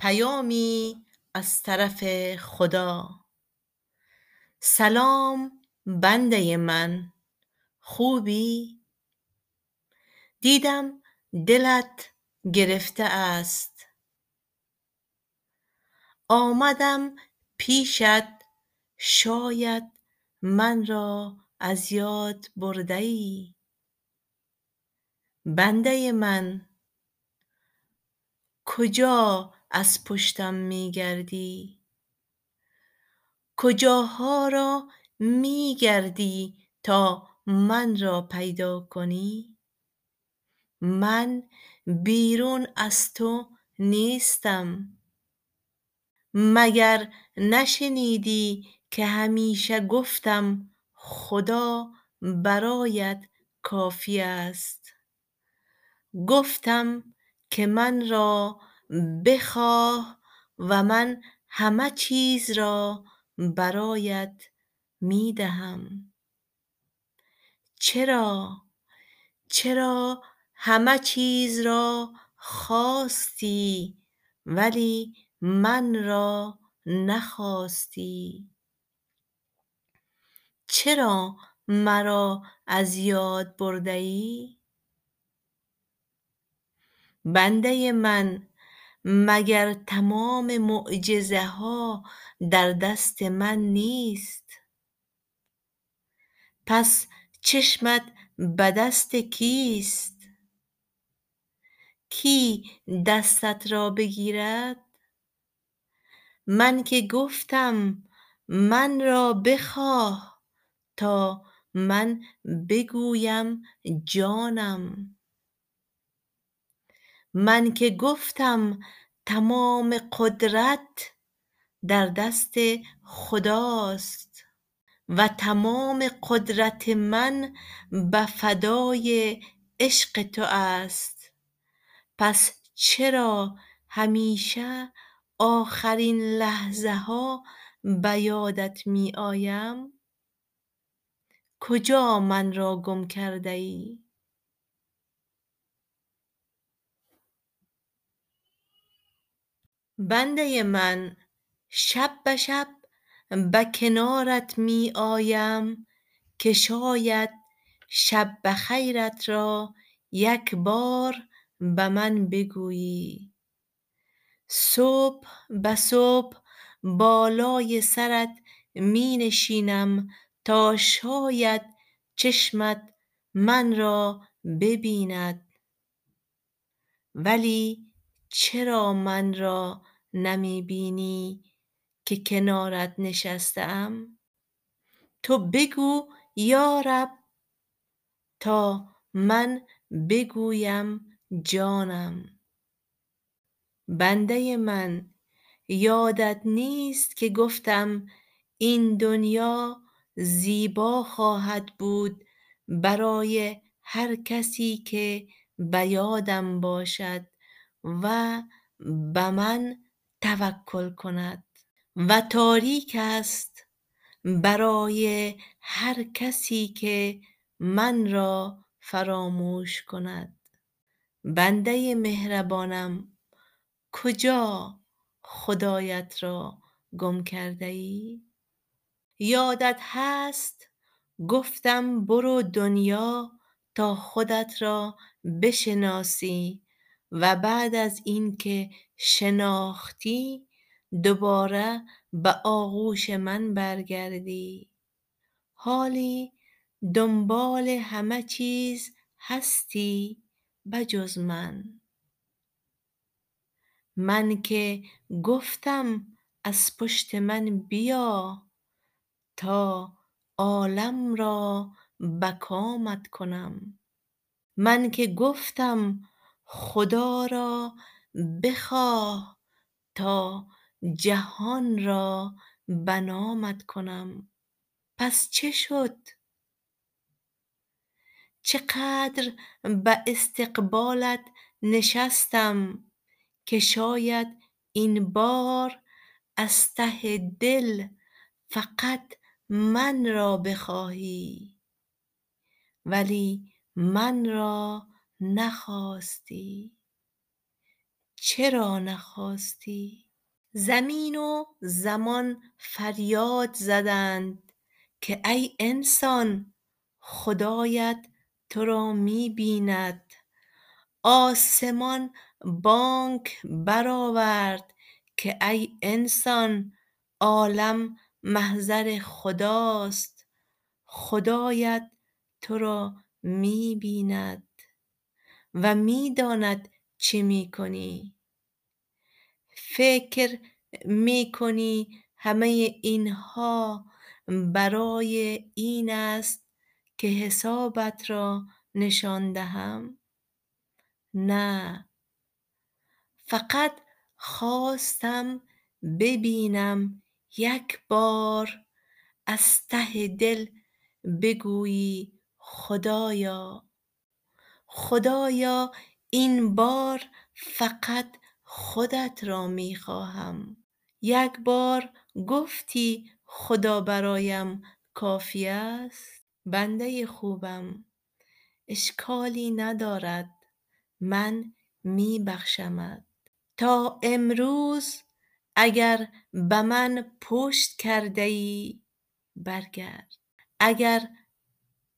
پیامی از طرف خدا. سلام بنده من خوبی؟ دیدم دلت گرفته است. آمدم پیشت شاید من را از یاد برده ای بنده من کجا از پشتم می گردی کجاها را می گردی تا من را پیدا کنی؟ من بیرون از تو نیستم. مگر نشنیدی که همیشه گفتم خدا برایت کافی است؟ گفتم که من را بخواه و من همه چیز را برایت می دهم چرا؟ چرا همه چیز را خواستی ولی من را نخواستی؟ چرا مرا از یاد برده ای بنده من مگر تمام معجزه ها در دست من نیست؟ پس چشمت به دست کیست؟ کی دستت را بگیرد؟ من که گفتم من را بخواه تا من بگویم جانم. من که گفتم تمام قدرت در دست خداست و تمام قدرت من به فدای عشق تو است. پس چرا همیشه آخرین لحظه ها به یادت می آیم؟ کجا من را گم کرده ای؟ بنده من شب به شب به کنارت می آیم که شاید شب بخیرت را یک بار به من بگویی. صبح به صبح بالای سرت می نشینم تا شاید چشمت من را ببیند. ولی چرا من را نمی بینی که کنارت نشسته ام تو بگو یا رب تا من بگویم جانم. بنده من یادت نیست که گفتم این دنیا زیبا خواهد بود برای هر کسی که به یادم باشد و به من توکل کند و تاریک است برای هر کسی که من را فراموش کند. بنده مهربانم کجا خدایت را گم کرده ای یادت هست؟ گفتم برو دنیا تا خودت را بشناسی. و بعد از اینکه شناختی دوباره به آغوش من برگردی. حالی دنبال همه چیز هستی بجز من. من که گفتم از پشت من بیا تا عالم را به کامت کنم. من که گفتم خدا را بخواه تا جهان را به نامت کنم. پس چه شد؟ چقدر به استقبالت نشستم که شاید این بار از ته دل فقط من را بخواهی. ولی من را نخواستی؟ چرا نخواستی؟ زمین و زمان فریاد زدند که ای انسان خدایت تو را می بیند آسمان بانگ برآورد که ای انسان عالم محضر خداست. خدایت تو را می بیند و می داند چه می کنی فکر می کنی همه اینها برای این است که حسابت را نشان دهم؟ نه. فقط خواستم ببینم یک بار از ته دل بگویی خدایا. خدایا این بار فقط خودت را می خواهم. یک بار گفتی خدا برایم کافی است. بنده خوبم. اشکالی ندارد. من می بخشمت. تا امروز اگر به من پشت کرده ای برگرد. اگر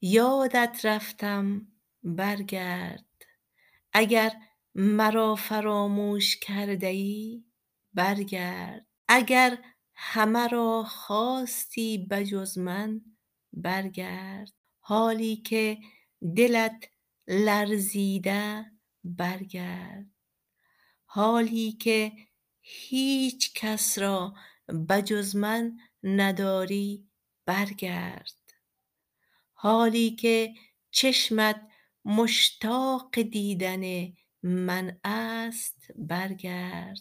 یادت رفتم برگرد. اگر مرا فراموش کرده ای برگرد. اگر همه را خواستی بجز من برگرد. حالی که دلت لرزیده برگرد. حالی که هیچ کس را بجز من نداری برگرد. حالی که چشمت مشتاق دیدن من است برگرد.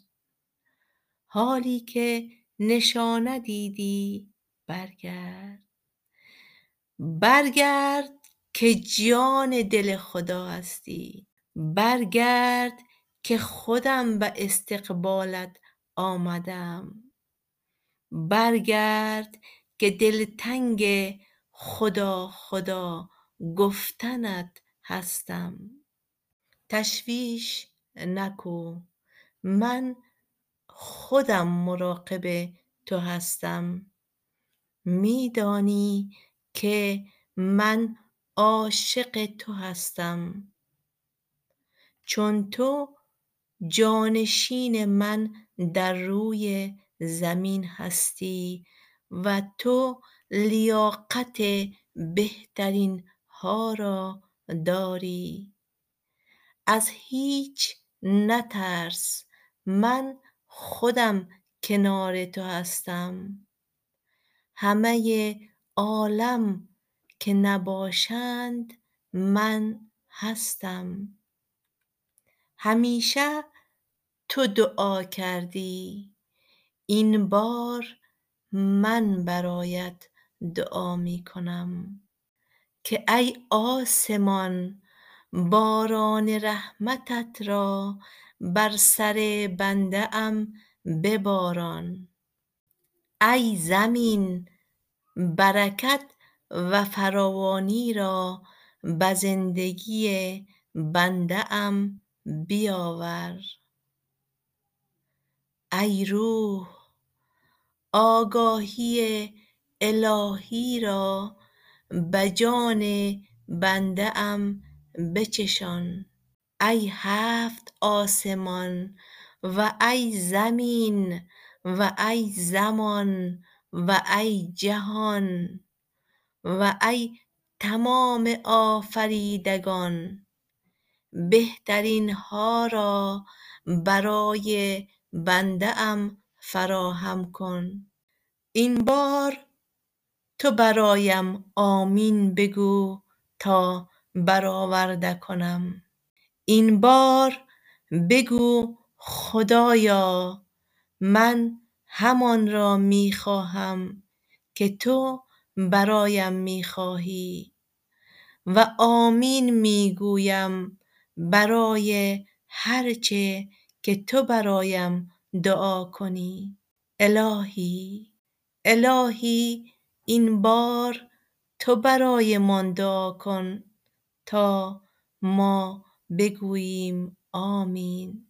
حالی که نشانه دیدی برگرد. برگرد که جان دل خدا هستی. برگرد که خودم به استقبالت آمده ام برگرد که دلتنگ خدا خدا گفتنت هستم. تشویش نکن من خودم مراقب تو هستم. می دانی که من عاشق تو هستم. چون تو جانشین من در روی زمین هستی و تو لیاقت بهترین ها را داری؟ از هیچ نترس من خودم کنار تو هستم. همه عالم که نباشند من هستم. همیشه تو دعا کردی. این بار من برایت دعا می کنم که ای آسمان باران رحمتت را بر سر بنده ام بباران. ای زمین برکت و فراوانی را به زندگی بنده ام بیاور. ای روح آگاهی الهی را به جان بنده ام بچشان. ای هفت آسمان و ای زمین و ای زمان و ای جهان و ای تمام آفریدگان. بهترین ها را برای بنده ام فراهم کن. این بار تو برایم آمین بگو تا برآورده کنم. این بار بگو خدایا من همان را می خواهم که تو برایم می خواهی. و آمین می گویم برای هر چه که تو برایم دعا کنی. الهی الهی این بار تو برایمان دعا کن تا ما بگوییم آمین.